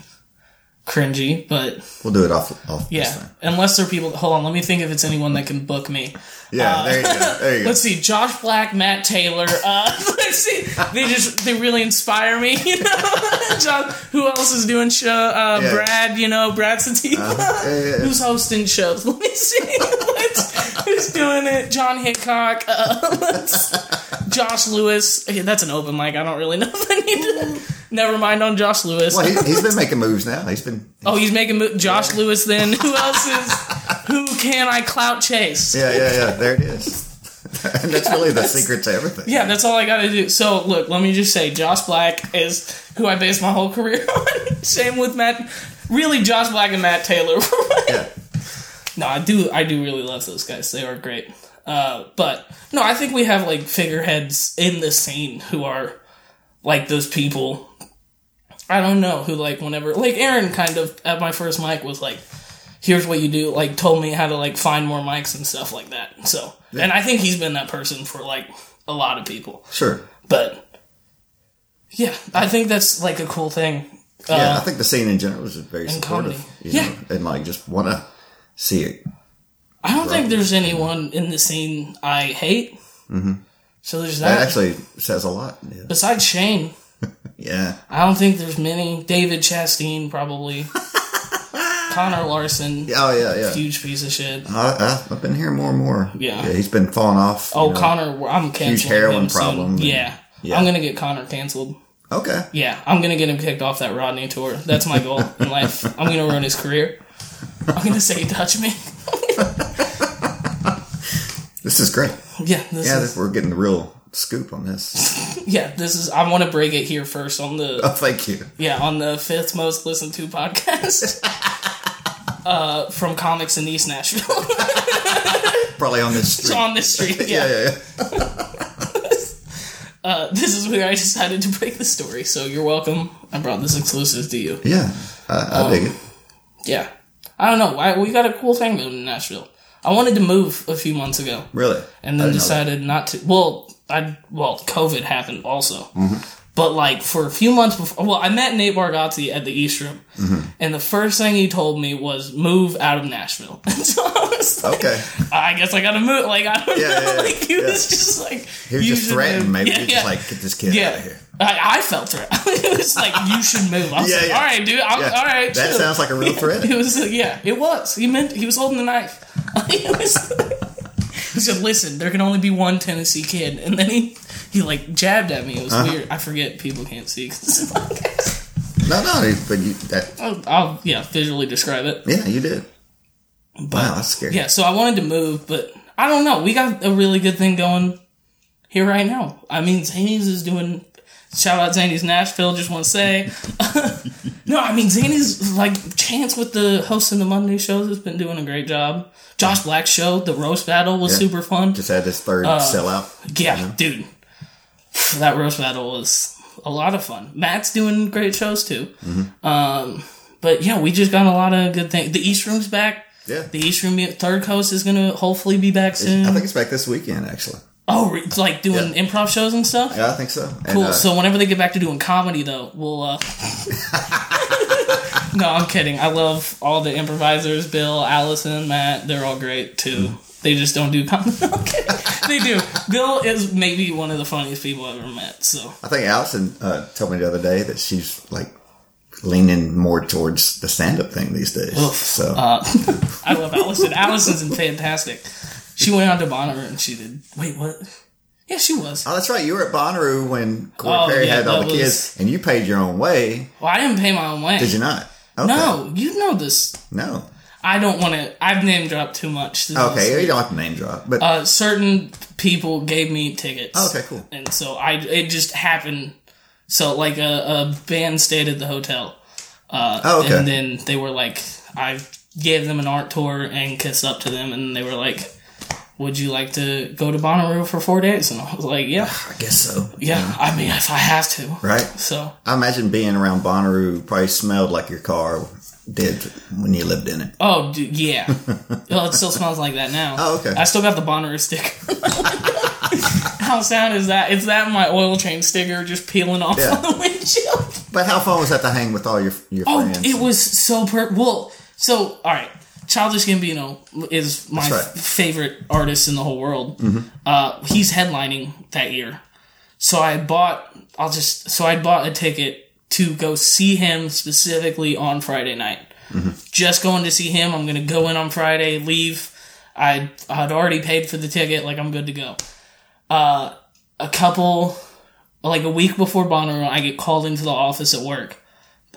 cringy, but We'll do it off off this yeah, unless there are people. Hold on, let me think if it's anyone that can book me. Yeah, Uh, there you go. There you go. Let's see, Josh Black, Matt Taylor. Uh, *laughs* let's see, they just they really inspire me. *laughs* You know, *laughs* John. Who else is doing show? Uh, Yeah. Brad. You know, Brad Sativa. Uh-huh. Yeah, yeah. Who's hosting shows? Let me see. Who's doing it? John Hickok. Uh, let's- Josh Lewis. Okay, that's an open mic. I don't really know if I need to. Never mind on Josh Lewis. Well, he, he's been making moves now. He's been. oh, he's making mo- Josh Lewis. Then who else is? Who can I clout chase? Yeah, yeah, yeah. There it is. *laughs* and that's really the secret to everything. Yeah, that's all I gotta do. So, look, let me just say, Josh Black is who I base my whole career *laughs* on. Same with Matt. Really, Josh Black and Matt Taylor. *laughs* Yeah. no, I do, I do really love those guys. They are great. Uh, but no, I think we have like figureheads in the scene who are like those people. I don't know who like whenever like Aaron kind of at my first mic was like, "Here's what you do," like told me how to like find more mics and stuff like that. So, and I think he's been that person for like a lot of people. Sure. But yeah, I think that's like a cool thing. Yeah, Uh, I think the scene in general is very supportive. You Yeah. know, and like just want to see it. I don't think there's anyone in the scene I hate. Mm-hmm. So there's That that. actually says a lot. Yeah. Besides Shane, *laughs* yeah. I don't think there's many. David Chastain probably. *laughs* Connor Larson, Oh yeah, yeah. huge piece of shit. I, I've been hearing more and more. Yeah. he's been falling off. Oh, know. Connor, I'm canceling heroin him soon. problem and- Yeah. yeah. I'm gonna get Connor canceled. Okay. Yeah, I'm gonna get him kicked off that Rodney tour. That's my goal in *laughs* life. I'm gonna ruin his career. I'm gonna say he touched me. This is great. Yeah, this Yeah, is, we're getting the real scoop on this. *laughs* yeah, this is. I want to break it here first on the Oh, thank you. yeah on the fifth most listened to podcast *laughs* uh, from comics in East Nashville *laughs* Probably on this It's street. on this street. *laughs* yeah, Yeah, yeah, yeah. *laughs* Uh, this is where I decided to break the story. So you're welcome. I brought this exclusive to you. Yeah, I, I dig it. Yeah, I don't know. I, we got a cool thing in Nashville. I wanted to move a few months ago. Really. and then decided not to. Well, I well, COVID happened also, Mm-hmm. But like for a few months before. Well, I met Nate Bargatze at the East Room, Mm-hmm. and the first thing he told me was move out of Nashville. *laughs* so I was like, Okay. I guess I gotta move. Like I don't Yeah, know. yeah, yeah. like he was just like He was just threatened. move. Maybe Yeah, he was yeah. just like, get this kid out of here. I, I felt threat. *laughs* it was like you should move. I was Yeah, like, all right, dude. I'm. All right, That chill. sounds like a real threat. *laughs* It was yeah, it was. He meant he was holding the knife. he, was- he said, "Listen, there can only be one Tennessee kid," and then he he like jabbed at me. It was Uh-huh. weird. I forget people can't see. No, no, but you that. I'll, I'll yeah visually describe it. Yeah, you did. But, wow, that's scary. Yeah, so I wanted to move, but I don't know. We got a really good thing going here right now. I mean, Zanies is doing. Shout out Zanies Nashville. Just want to say, *laughs* no, I mean Zanies like Chance with the hosting the Monday shows has been doing a great job. Josh Black's show, the roast battle, was Yeah. super fun. Just had this third Uh, sellout. Yeah, dude, that roast battle was a lot of fun. Matt's doing great shows too. Mm-hmm. Um, but yeah, we just got a lot of good things. The East Room's back. Yeah. The East Room, Third Coast is gonna hopefully be back soon. I think it's back this weekend, actually. oh, like doing improv shows and stuff. Yeah, I think so. And, Cool. uh, so whenever they get back to doing comedy, though, we'll. uh *laughs* *laughs* No, I'm kidding. I love all the improvisers. Bill, Allison, Matt. They're all great too. They just don't do *laughs* comedy. I'm they do. Bill is maybe one of the funniest people I've ever met. So I think Allison uh, told me the other day that she's like leaning more towards the stand-up thing these days. so uh, *laughs* I love Allison. Allison's fantastic. She went on to Bonnaroo and she did. Wait, what? Yeah, she was. Oh, that's right. You were at Bonnaroo when Corey Oh, Perry yeah, had all the was- kids, and you paid your own way. Well, I didn't pay my own way. Did you not? Okay. No, you know this. No. I don't want to. I've name dropped too much. This Okay, is- you don't have to name drop, but uh, certain people gave me tickets. Oh, okay, cool. And so I, it just happened. So like a, a band stayed at the hotel, uh, Oh, okay. and then they were like, I gave them an art tour and kissed up to them, and they were like, would you like to go to Bonnaroo for four days? And I was like, yeah, I guess so. yeah. I mean, if I have to, Right. So I imagine being around Bonnaroo probably smelled like your car did when you lived in it. Oh, dude, yeah. *laughs* well, it still smells like that now. Oh, okay. I still got the Bonnaroo sticker. *laughs* How sad is that? It's that my oil change sticker just peeling off Yeah. on the windshield. But how fun was that to hang with all your your Oh, friends? it was so per. Well, so all right. Childish Gambino is my right. Mm-hmm. f- favorite artist in the whole world. Uh, he's headlining that year, so I bought. I'll just so I bought a ticket to go see him specifically on Friday night. Mm-hmm. Just going to see him. I'm gonna go in on Friday, leave. I I'd already paid for the ticket. Like I'm good to go. Uh, a couple, like a week before Bonnaroo, I get called into the office at work.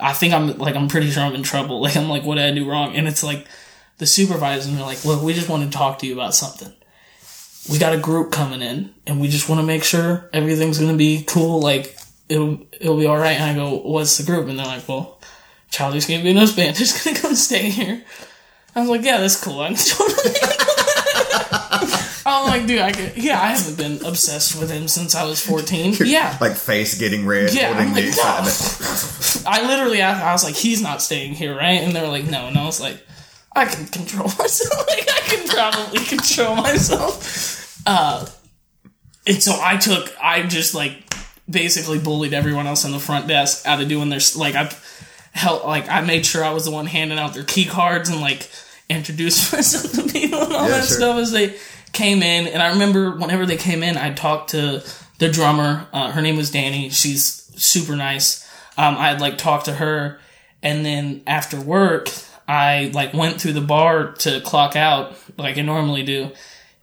I think I'm like I'm pretty sure I'm in trouble. *laughs* Like I'm like, what did I do wrong? And it's like the supervisors are like, look, we just want to talk to you about something. We got a group coming in, and we just want to make sure everything's gonna be cool. Like it'll it'll be all right. And I go, what's the group? And they're like, well, Childish Gambino's band *laughs* is gonna come stay here. I was like, yeah, that's cool. I can *laughs* totally. I'm like, dude, I could, yeah, I haven't been obsessed with him since I was 14. Yeah, like face getting red, Yeah, holding I'm the like, excitement. *laughs* I literally asked, I was like, he's not staying here, right? And they were like, no. And I was like, I can control myself. like, I can probably control myself. Uh, and so I took, I just like basically bullied everyone else in the front desk out of doing their, like, I helped, like, I made sure I was the one handing out their key cards and like introduced *laughs* myself to people and all Yeah, that sure. stuff as they came in. And I remember whenever they came in, I talked to the drummer. Uh, her name was Danny. She's super nice. Um, I'd like talked to her, and then after work, I like went through the bar to clock out like I normally do,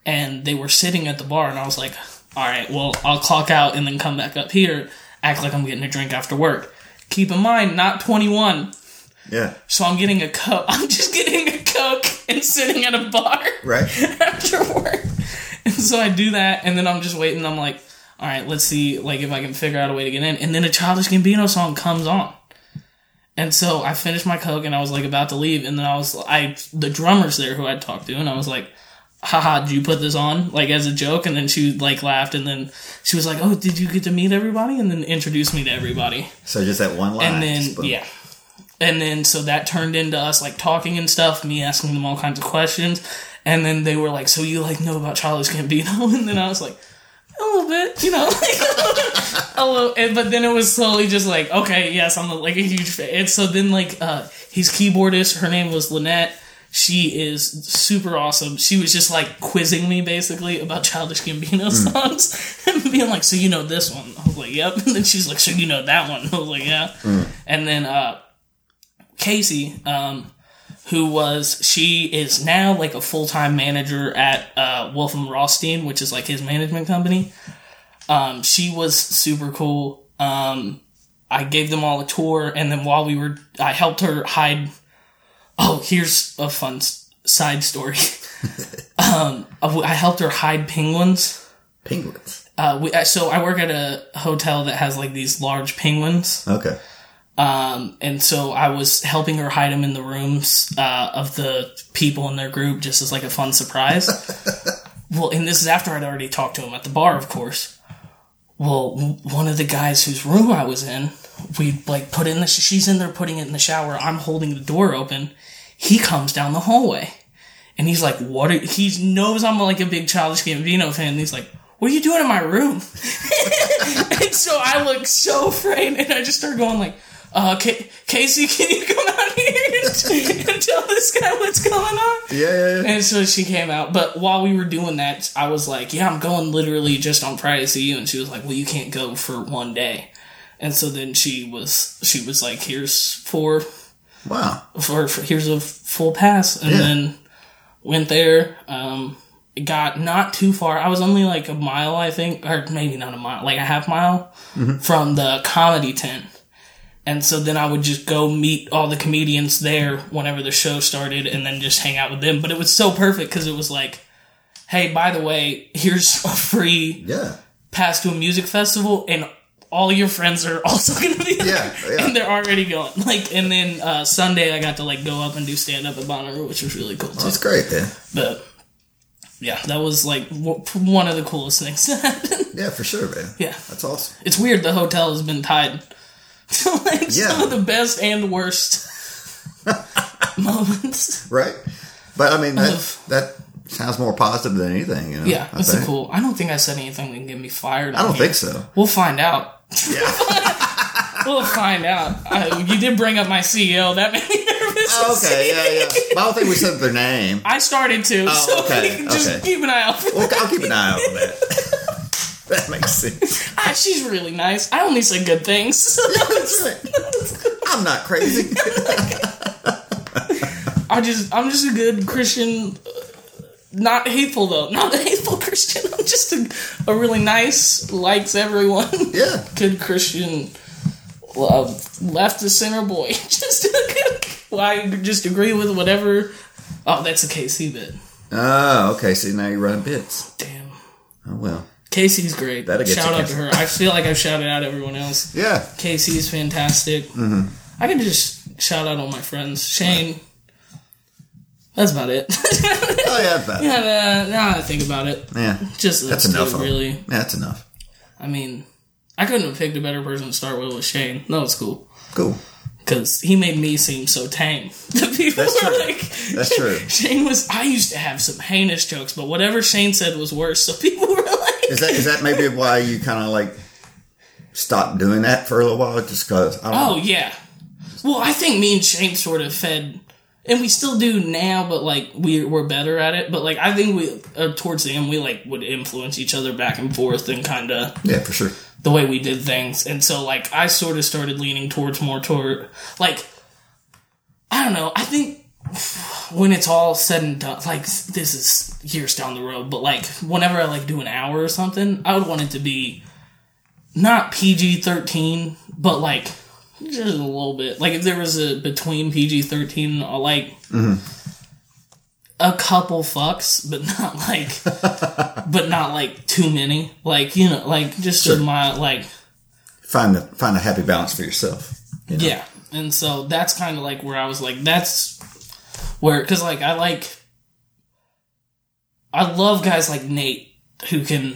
and they were sitting at the bar, and I was like, "All right, well, I'll clock out and then come back up here, act like I'm getting a drink after work." Keep in mind, not 21, Yeah, so I'm getting a coke. *laughs* I'm just getting a coke and sitting at a bar right. *laughs* after work. And so I do that, and then I'm just waiting. I'm like, all right, let's see, like if I can figure out a way to get in. And then a Childish Gambino song comes on, and so I finished my coke, and I was like about to leave, and then I was, I the drummer's there who I'd talked to, and I was like, haha, did you put this on like as a joke? And then she like laughed, and then she was like, oh, did you get to meet everybody? And then introduced me to everybody. So just that one line. And then yeah. And then so that turned into us like talking and stuff, me asking them all kinds of questions. And then they were like, So you like know about Childish Gambino? *laughs* And then I was like, A little bit, you know, *laughs* like a little and, but then it was slowly just like, okay, yes, I'm like a huge fan. And so then like uh his keyboardist, her name was Lynette. She is super awesome. She was just like quizzing me basically about Childish Gambino songs *laughs* and being like, "So you know this one?" I was like, "Yep." *laughs* And then she's like, "So you know that one?" *laughs* I was like, "Yeah." And then uh, Casey, um, who was she is now like a full time manager at uh, Wolfram Rothstein, which is like his management company. Um, she was super cool. Um, I gave them all a tour, and then while we were, I helped her hide. Oh, here's a fun s- side story. *laughs* um, I helped her hide penguins. penguins. Uh, we, so I work at a hotel that has like these large penguins. Okay. Um, and so I was helping her hide them in the rooms uh, of the people in their group just as like a fun surprise. *laughs* well, and this is after I'd already talked to him at the bar, of course. Well, one of the guys whose room I was in, we like put in the, she's in there putting it in the shower. I'm holding the door open. He comes down the hallway and he's like, what are, he knows I'm like a big Childish Gambino fan. And he's like, what are you doing in my room? *laughs* and so I look so afraid and I just start going like, uh, Ca Casey, can you come out here and, and tell this guy what's going on? Yeah, yeah, yeah. And so she came out. But while we were doing that, I was like, yeah, I'm going literally just on Friday to see you. And she was like, well, you can't go for one day. And so then she was, she was like, here's four, Wow. for, for here's a full pass. And Yeah. then went there, um, got not too far. I was only like a mile, I think, or maybe not a mile, like a half mile from the comedy tent. And so then I would just go meet all the comedians there whenever the show started and then just hang out with them. But it was so perfect because it was like, hey, by the way, here's a free Yeah. pass to a music festival and all your friends are *laughs* also going to be there. Yeah, yeah. And they're already going. Like, and then uh, Sunday I got to like go up and do stand up at Bonnaroo, which was really cool too. That's great, man. But yeah, that was like w- one of the coolest things. *laughs* Yeah, for sure, man. Yeah. That's awesome. It's weird the hotel has been tied *laughs* to like Yeah. some of the best and worst moments. Right? But I mean, that, Of- that sounds more positive than anything. You know, Yeah, I think. cool. I don't think I said anything that can get me fired. I don't think so. We'll find out. Yeah. *laughs* We'll find out. You did bring up my CEO. That made me nervous. Oh, okay, yeah, yeah. But I don't think we said their name. I started to, Oh, so okay, just okay. keep an eye out for Well, that. I'll keep an eye out on that. *laughs* that makes sense. Ah, she's really nice. I only say good things. *laughs* I'm not crazy. I just, I'm just a good Christian. uh, Not hateful though. Not hateful Christian. I'm just a, a really nice, likes everyone. Yeah. *laughs* Good Christian, uh, left to center boy. *laughs* Just. *laughs* Well, I just agree with whatever. Oh, that's a KC bit. Oh, okay. See, now you're running bits. Damn. Oh, well. Casey's great. That'll get Shout out to her. I feel like I've shouted out everyone else. Yeah. Casey's fantastic. Mm-hmm. I can just shout out all my friends. Shane. That's about it. Oh, yeah, that's *laughs* bad. yeah, uh, now that I think about it, Yeah. just That's enough. really. Yeah, that's enough. I mean, I couldn't have picked a better person to start with with Shane. That was cool Cool. because he made me seem so tame. *laughs* The people That's were true. like, That's true. *laughs* Shane was. I used to have some heinous jokes, but whatever Shane said was worse. So people were like, Is that is that maybe why you kind of like stopped doing that for a little while? Just because? Oh yeah. Well, I think me and Shane sort of fed, and we still do now, but like we we're better at it. But like I think we uh, towards the end we like would influence each other back and forth and kind of Yeah, for sure. the way we did things. And so like I sort of started leaning towards more toward like I don't know. I think when it's all said and done, like this is years down the road, but like whenever I like do an hour or something, I would want it to be not PG thirteen, but like just a little bit. Like if there was a between PG thirteen, uh, like a couple fucks, but not like, *laughs* but not like too many. Like you know, like just a mild, like Find the find a happy balance for yourself. you know? yeah. And so that's kind of like where I was like, that's where, because like I like, I love guys like Nate who can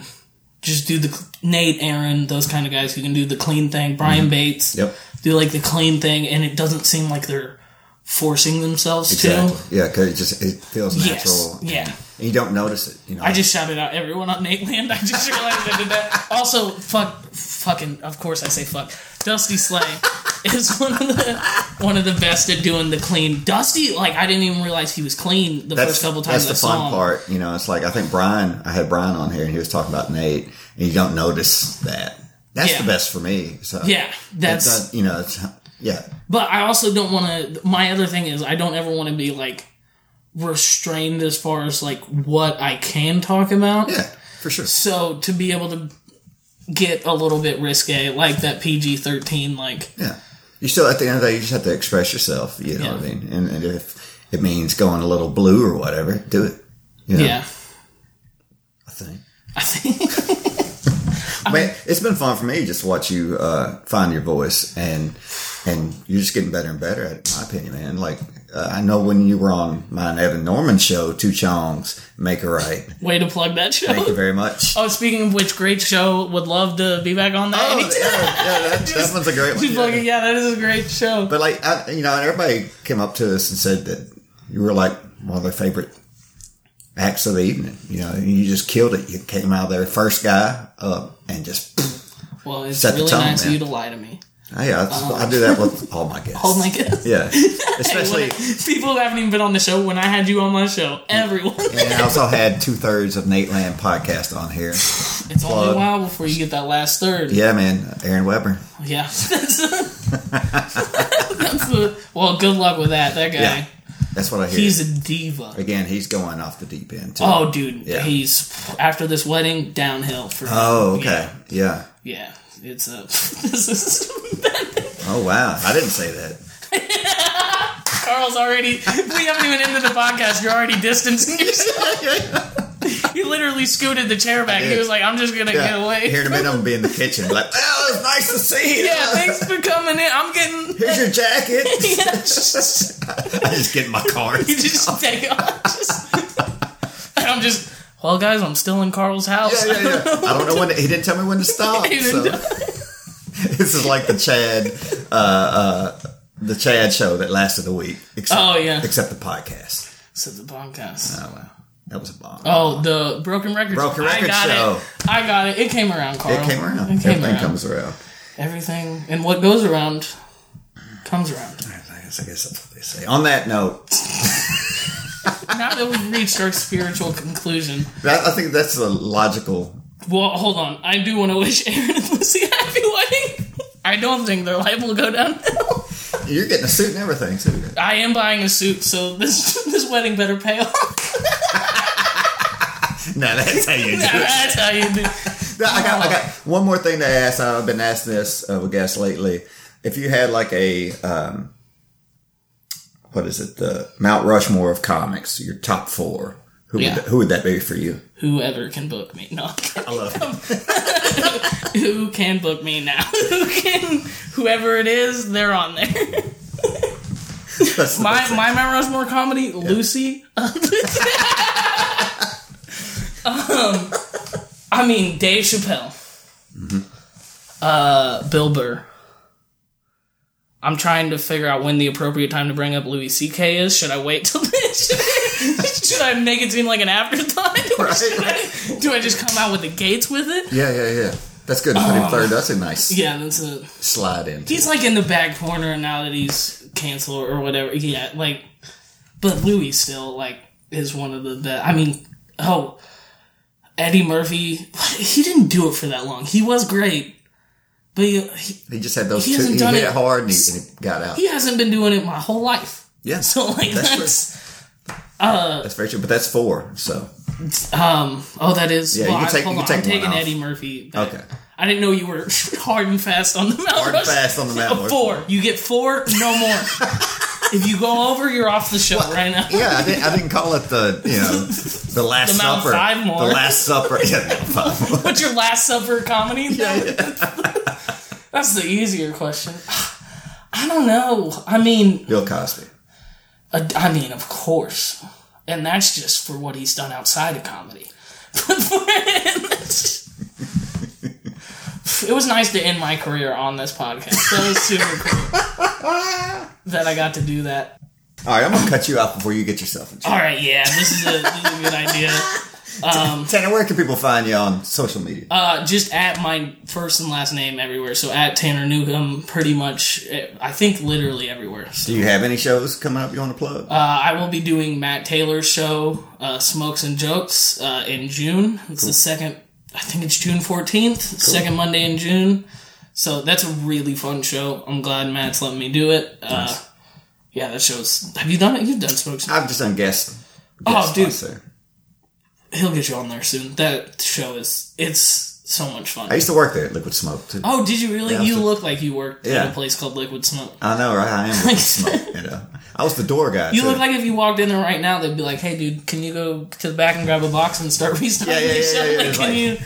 just do the Nate, Aaron, those kind of guys who can do the clean thing. Brian Bates, Yep. Do like the clean thing, and it doesn't seem like they're forcing themselves Exactly. to. Yeah, because it just it feels natural. Yes. Yeah. And you don't notice it. You know. I just shouted out everyone on Nate Land. I just realized I did that. Also, fuck, fucking, of course I say fuck. Dusty Slay *laughs* is one of the one of the best at doing the clean. Dusty, like I didn't even realize he was clean the that's, first couple times that's the I saw fun him. part. You know, it's like I think Brian. I had Brian on here, and he was talking about Nate, and you don't notice that. That's Yeah. the best for me. So Yeah, that's. You know, it's yeah, But I also don't want to. My other thing is I don't ever want to be like restrained as far as like what I can talk about. yeah, for sure. So to be able to get a little bit risque, like that PG thirteen, like Yeah. You still, at the end of the day, you just have to express yourself. You know Yeah. what I mean? And, and if it means going a little blue or whatever, do it. You know, yeah. I think. I think *laughs* It's been fun for me just to watch you uh, find your voice, and and you're just getting better and better at it. In my opinion, man. Like uh, I know when you were on my Evan Norman show, Two Chongs, Make a Right. way to plug that show. Thank you very much. *laughs* Oh, speaking of which, great show. Would love to be back on that. Oh, anytime. yeah, yeah, that, that one's a great one. Yeah. plugging- yeah, that is a great show. But like, I, you know, everybody came up to us and said that you were like one of their favorite acts of the evening. You know, you just killed it. You came out there, first guy up, and just, well, it's really tone, nice of man. you to lie to me. Oh, I, I do that with um, all my *laughs* guests. all my guests. Yeah, *laughs* especially. people who haven't even been on the show when I had you on my show. Everyone. And I also had two thirds of Nate Land podcast on here. It's only a while before you get that last third. Yeah, man, Aaron Weber. Yeah. *laughs* That's, the, well, good luck with that. That guy. Yeah, that's what I hear. He's a diva. Again, he's going off the deep end too. Oh, dude. Yeah. He's, after this wedding, downhill for. Oh, okay, yeah. Yeah. It's a. *laughs* this is. Oh wow, I didn't say that. *laughs* Carl's already. We haven't even ended the podcast. You're already distancing *laughs* yourself. *laughs* he literally scooted the chair back. He was like, "I'm just gonna get away." Here in a minute, I'm gonna be in the *laughs* kitchen, like, well, it's nice to see you. yeah, thanks for coming in. I'm getting. *laughs* Here's your jacket. I just get in my car. you just take off. Just, I'm just Well, guys, I'm still in Carl's house. Yeah, yeah, yeah. I don't know when. To, he didn't tell me when to stop. He so. this is like the Chad, uh, uh, the Chad show that lasted a week. Except, Oh, yeah. except the podcast. Except the podcast. Oh wow, that was a bomb. Oh, the Broken Record Broken. Record I got Show. it. I got it. It came around, Carl. it came around. It came Everything around. comes around. Everything and what goes around comes around. I guess, I guess that's what they say. On that note, *laughs* now that we've reached our spiritual conclusion, that, I think that's a logical. well, hold on. I do want to wish Aaron and Lucy a happy wedding. I don't think their life will go downhill. You're getting a suit and everything too. I am buying a suit, so this *laughs* this wedding better pay off. *laughs* No, *laughs* that's how you do it. That's how you do. No, I got, I got one more thing to ask. I've been asking this of a guest lately. If you had like a, um, what is it, the Mount Rushmore of comics, your top four, who Yeah. would who would that be for you? Whoever can book me, no. I love it. *laughs* Who can book me now? Who can? Whoever it is, they're on there. That's, My that's my Mount Rushmore comedy, Lucy. Um, I mean Dave Chappelle, uh, Bill Burr. I'm trying to figure out when the appropriate time to bring up Louis C.K. is. Should I wait till *laughs* I, should I make it seem like an afterthought, *laughs* or Right, I, do I just come out with the gates with it? yeah, yeah, yeah. That's good. to Put him third. That's a nice. Yeah, that's a. slide in. He's like in the back corner now that he's canceled or whatever. Yeah, like, but Louis still like is one of the best. I mean, oh, Eddie Murphy, he didn't do it for that long. He was great, but he, he, just had those He two. He hit it- hard and he, and he got out. he hasn't been doing it my whole life. yeah, *laughs* So like That's that's, that's very true. But that's four. So um oh that is Yeah, well, you can take- hold you can I'm take one taking off. Eddie Murphy. back. Okay. I didn't know you were *laughs* hard and fast on the Mount hard and fast on the Mount Uh, *laughs* Four. You get four, no more. If you go over, you're off the show right now. Yeah, I didn't, I didn't call it the you know the last The supper. Five more. The last supper. Yeah, Five more. *laughs* What's your last supper comedy? Yeah, yeah. *laughs* That's the easier question. *sighs* I don't know. I mean, Bill Cosby. uh, I mean, of course, and that's just for what he's done outside of comedy. *laughs* But for him, it's- it was nice to end my career on this podcast. That was super cool *laughs* that I got to do that. All right, I'm gonna cut you off before you get yourself in trouble. All right, yeah, this is a, this is a good *laughs* idea. Tanner, where can people find you on social media? Uh, just at my first and last name everywhere. So at Tanner Newcomb, pretty much, eh, I think literally everywhere. So, Do you have any shows coming up you want to plug? uh, I will be doing Matt Taylor's show, uh, Smokes and Jokes, uh, in June. It's the second, I think it's June 14th, second Monday in June. So that's a really fun show. I'm glad Matt's letting me do it. Uh, yeah, that show's. Have you done it? You've done Smokes. I've just done guest. Oh, guest dude. spots there. He'll get you on there soon. That show is. It's so much fun. I used to work there at Liquid Smoke too. Oh, did you really? Yeah, you look like you worked Yeah. at a place called Liquid Smoke. I know, right? I am Liquid Smoke. You know, *laughs* I was the door guy. You too. look like if you walked in there right now, they'd be like, "Hey, dude, can you go to the back and grab a box and start *laughs* restarting Yeah, yeah, yeah, show? yeah, Like, can like- you?"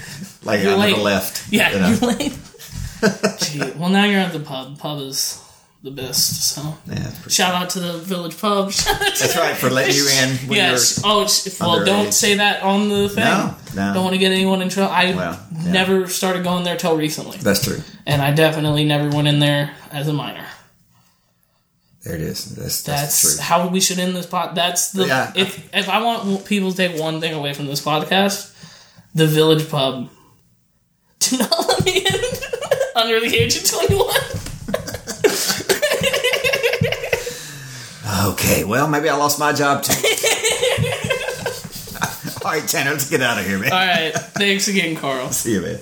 like you're I never late. left. *laughs* Yeah, you know? you're late. *laughs* Gee, well, now you're at the pub. Pub is the best. So, Yeah, shout out to the Village Pub. That's right for letting you in. When Yes. Oh, it's, well, don't say that on the thing. No, no. Don't want to get anyone in trouble. I Well, yeah. never started going there till recently, that's true. and I definitely never went in there as a minor. There it is. That's that's, That's how we should end this pod. That's the Yeah. if if I want people to take one thing away from this podcast, the Village Pub. *laughs* Do not let me in *laughs* under the age of twenty one. *laughs* Okay, well, maybe I lost my job too. All right, Tanner, let's get out of here, man. All right, thanks again, Carl. See you, man.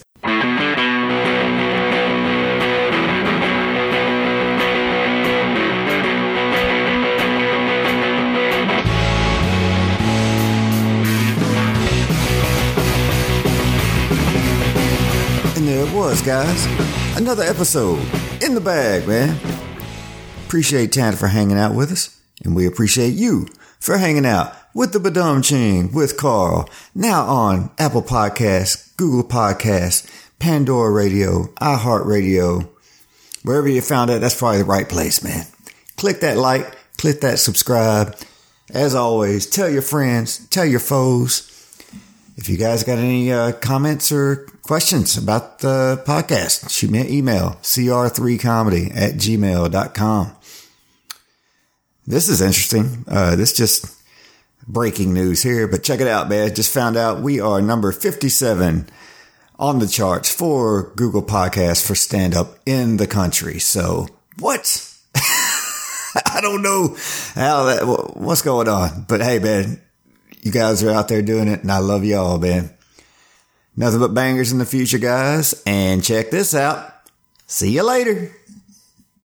There it was, guys. Another episode in the bag, man. Appreciate Tanner for hanging out with us, and we appreciate you for hanging out with the Badum Ching with Carl. Now on Apple Podcasts, Google Podcasts, Pandora Radio, iHeartRadio, wherever you found it, that's probably the right place, man. Click that like, click that subscribe. As always, tell your friends, tell your foes, If you guys got any uh, comments or questions about the podcast, shoot me an email, cr3comedy at gmail.com. This is interesting. Uh, this just breaking news here, but check it out, man. Just found out we are number 57 on the charts for Google Podcasts for stand up in the country. So what? *laughs* I don't know how that, what's going on, but hey, man, you guys are out there doing it and I love y'all, man. Nothing but bangers in the future, guys. And check this out. See you later.